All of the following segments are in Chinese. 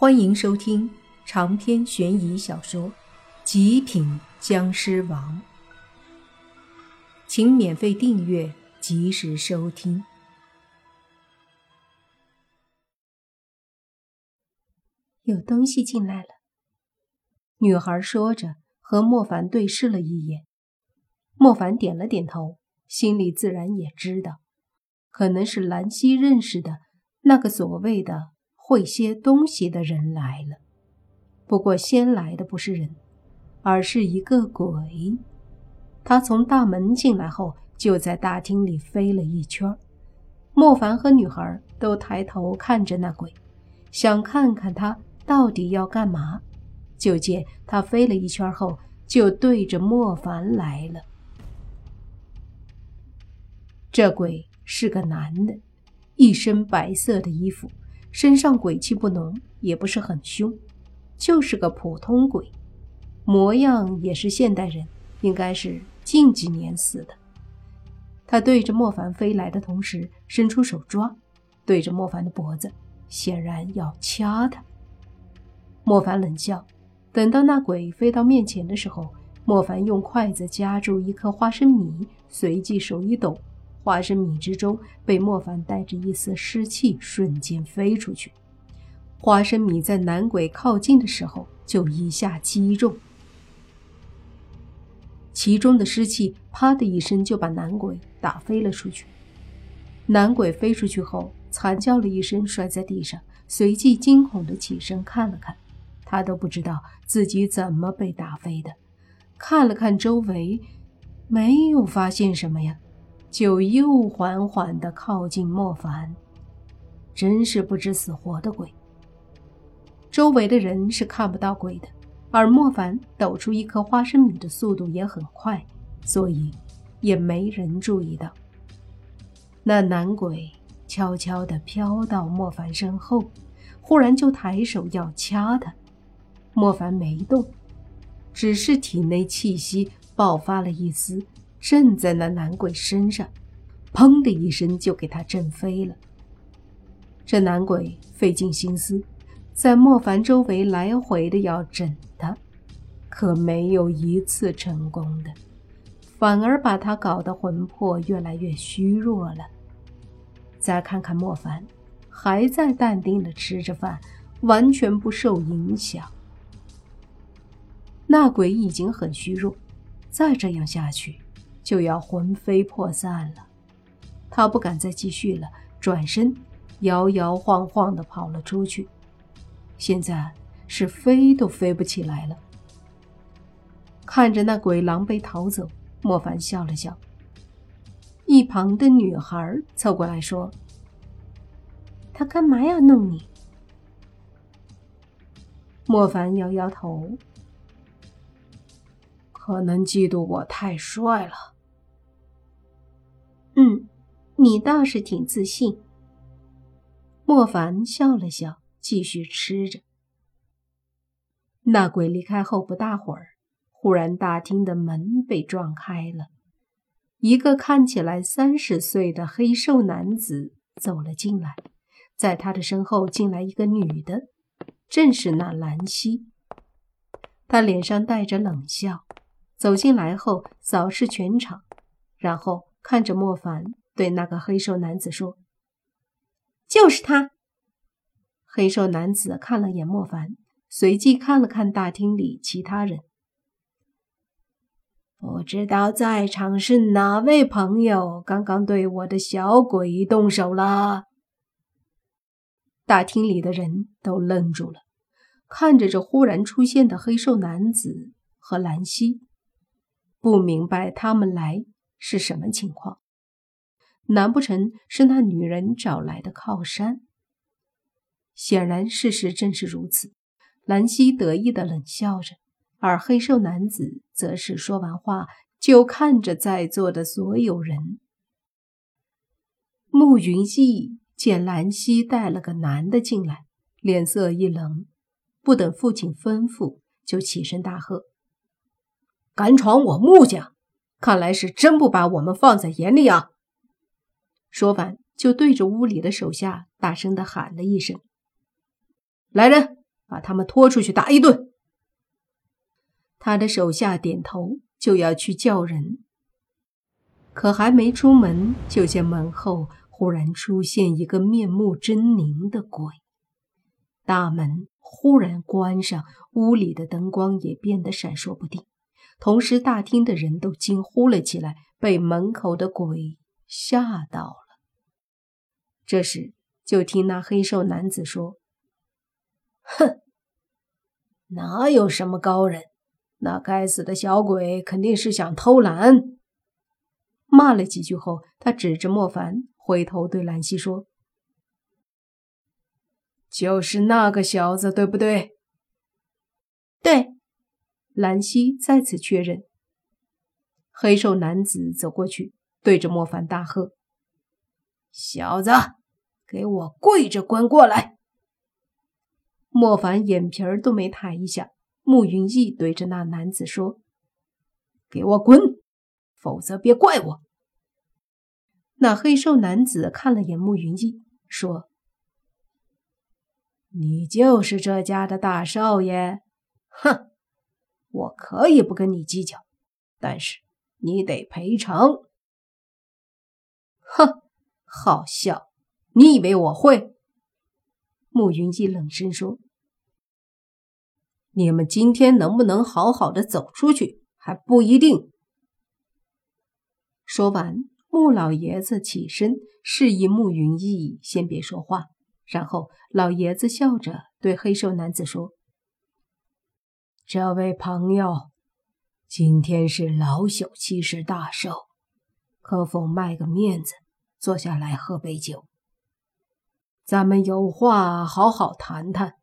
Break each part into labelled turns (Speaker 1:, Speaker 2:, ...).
Speaker 1: 欢迎收听长篇悬疑小说《极品僵尸王》，请免费订阅，及时收听。有东西进来了，女孩说着，和莫凡对视了一眼。莫凡点了点头，心里自然也知道，可能是兰溪认识的那个所谓的。会些东西的人来了，不过先来的不是人，而是一个鬼。他从大门进来后，就在大厅里飞了一圈。莫凡和女孩都抬头看着那鬼，想看看他到底要干嘛。就见他飞了一圈后，就对着莫凡来了。这鬼是个男的，一身白色的衣服。身上鬼气不浓，也不是很凶，就是个普通鬼，模样也是现代人，应该是近几年死的。他对着莫凡飞来的同时，伸出手抓，对着莫凡的脖子，显然要掐他。莫凡冷笑，等到那鬼飞到面前的时候，莫凡用筷子夹住一颗花生米，随即手一抖。花生米之中被莫凡带着一丝湿气瞬间飞出去，花生米在男鬼靠近的时候就一下击中，其中的湿气啪的一声就把男鬼打飞了出去。男鬼飞出去后惨叫了一声，摔在地上，随即惊恐的起身看了看，他都不知道自己怎么被打飞的，看了看周围，没有发现什么呀。就又缓缓地靠近莫凡，真是不知死活的鬼。周围的人是看不到鬼的，而莫凡抖出一颗花生米的速度也很快，所以也没人注意到。那男鬼悄悄地飘到莫凡身后，忽然就抬手要掐他。莫凡没动，只是体内气息爆发了一丝。震在那男鬼身上，砰的一声就给他震飞了。这男鬼费尽心思，在莫凡周围来回的要整他，可没有一次成功的，反而把他搞得魂魄越来越虚弱了。再看看莫凡，还在淡定的吃着饭，完全不受影响。那鬼已经很虚弱，再这样下去。就要魂飞魄散了，他不敢再继续了，转身摇摇晃晃地跑了出去。现在是飞都飞不起来了。看着那鬼狼狈逃走，莫凡笑了笑。一旁的女孩凑过来说：“他干嘛要弄你？”莫凡摇摇头：“可能嫉妒我太帅了。”嗯，你倒是挺自信。莫凡笑了笑，继续吃着。那鬼离开后不大会儿，忽然大厅的门被撞开了，一个看起来三十岁的黑瘦男子走了进来，在他的身后进来一个女的，正是那兰溪。他脸上带着冷笑，走进来后扫视全场，然后。看着莫凡，对那个黑瘦男子说：“就是他。”黑瘦男子看了眼莫凡，随即看了看大厅里其他人，不知道在场是哪位朋友刚刚对我的小鬼动手了。大厅里的人都愣住了，看着这忽然出现的黑瘦男子和兰溪，不明白他们来。是什么情况？难不成是那女人找来的靠山？显然事实正是如此。兰溪得意的冷笑着，而黑瘦男子则是说完话就看着在座的所有人。慕云逸见兰溪带了个男的进来，脸色一冷，不等父亲吩咐，就起身大喝：“敢闯我穆家！”看来是真不把我们放在眼里啊！说完，就对着屋里的手下大声的喊了一声：“来人，把他们拖出去打一顿。他的手下点头，就要去叫人，可还没出门，就见门后忽然出现一个面目狰狞的鬼。大门忽然关上，屋里的灯光也变得闪烁不定，同时大厅的人都惊呼了起来，被门口的鬼吓到了。这时，就听那黑瘦男子说：“
Speaker 2: 哼，哪有什么高人？那该死的小鬼肯定是想偷懒。”
Speaker 1: 骂了几句后，他指着莫凡，回头对兰溪说：“
Speaker 2: 就是那个小子，对不对？”“
Speaker 1: 对。”兰溪再次确认。黑瘦男子走过去，对着莫凡大喝：“
Speaker 2: 小子！”给我跪着滚过来！
Speaker 1: 莫凡眼皮儿都没抬一下。慕云逸对着那男子说：“
Speaker 2: 给我滚，否则别怪我。”
Speaker 1: 那黑瘦男子看了眼慕云逸，说：“
Speaker 2: 你就是这家的大少爷？哼，我可以不跟你计较，但是你得赔偿。”
Speaker 1: 哼，好笑。你以为我会？慕云逸冷声说：“你们今天能不能好好的走出去还不一定。”说完，穆老爷子起身示意慕云逸先别说话，然后老爷子笑着对黑瘦男子说：“
Speaker 2: 这位朋友，今天是老朽七十大寿，可否卖个面子，坐下来喝杯酒？”咱们有话好好谈谈。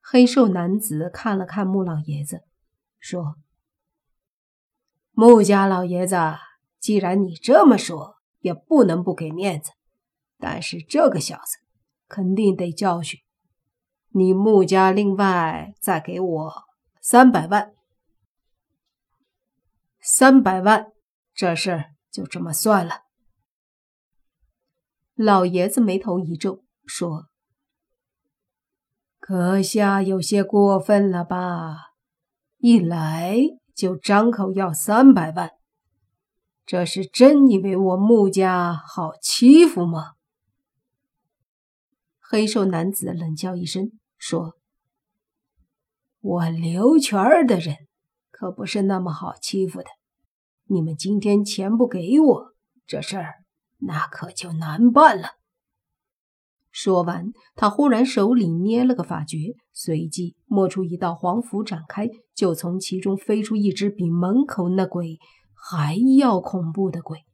Speaker 1: 黑瘦男子看了看穆老爷子，说：“穆家老爷子，既然你这么说，也不能不给面子。但是这个小子肯定得教训。你穆家另外再给我三百万，三百万，这事就这么算了。”老爷子眉头一皱，说：“
Speaker 2: 阁下有些过分了吧？一来就张口要三百万，这是真以为我穆家好欺负吗？”
Speaker 1: 黑瘦男子冷叫一声，说：“
Speaker 2: 我刘全儿的人可不是那么好欺负的。你们今天钱不给我，这事儿……”那可就难办了。
Speaker 1: 说完，他忽然手里捏了个法诀，随即摸出一道黄符，展开，就从其中飞出一只比门口那鬼还要恐怖的鬼。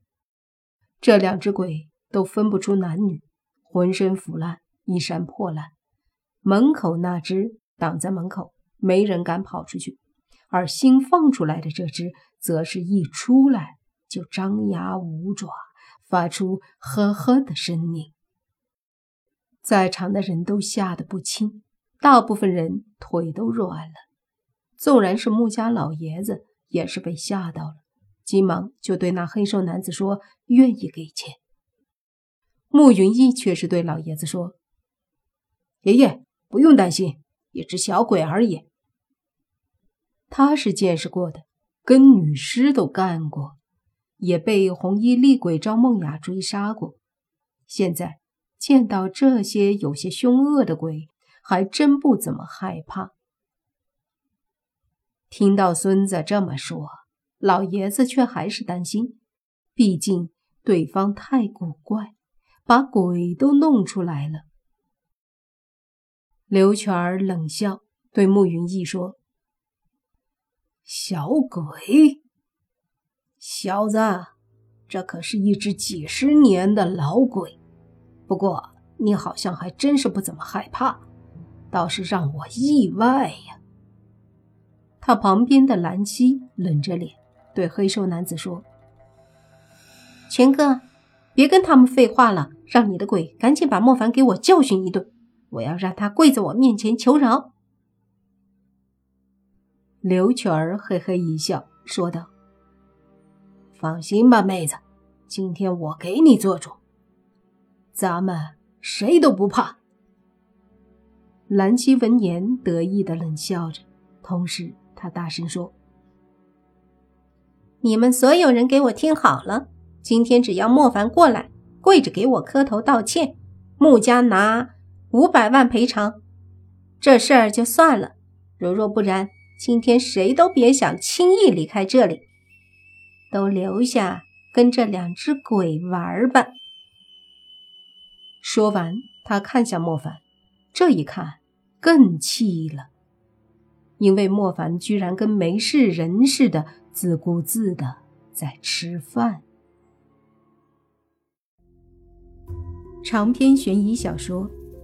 Speaker 1: 这两只鬼都分不出男女，浑身腐烂，衣衫破烂。门口那只挡在门口，没人敢跑出去；而新放出来的这只，则是一出来就张牙舞爪。发出呵呵的声音，在场的人都吓得不轻，大部分人腿都软了。纵然是穆家老爷子，也是被吓到了，急忙就对那黑瘦男子说：“愿意给钱。”穆云逸却是对老爷子说：“
Speaker 2: 爷爷不用担心，一只小鬼而已。
Speaker 1: 他是见识过的，跟女尸都干过。”也被红衣厉鬼张梦雅追杀过，现在见到这些有些凶恶的鬼，还真不怎么害怕。听到孙子这么说，老爷子却还是担心，毕竟对方太古怪，把鬼都弄出来了。刘全冷笑，对慕云逸说：“
Speaker 2: 小鬼。”小子，这可是一只几十年的老鬼，不过你好像还真是不怎么害怕，倒是让我意外呀。
Speaker 1: 他旁边的兰溪冷着脸对黑瘦男子说：“全哥，别跟他们废话了，让你的鬼赶紧把莫凡给我教训一顿，我要让他跪在我面前求饶。”刘全儿嘿嘿一笑，说道。
Speaker 2: 放心吧，妹子，今天我给你做主，咱们谁都不怕。
Speaker 1: 兰溪闻言得意的冷笑着，同时他大声说：“
Speaker 3: 你们所有人给我听好了，今天只要莫凡过来，跪着给我磕头道歉，穆家拿五百万赔偿，这事儿就算了。如若不然，今天谁都别想轻易离开这里，都留下跟这两只鬼玩吧。”
Speaker 1: 说完，他看向莫凡，这一看更气了，因为莫凡居然跟没事人似的，自顾自的在吃饭。长篇悬疑小说《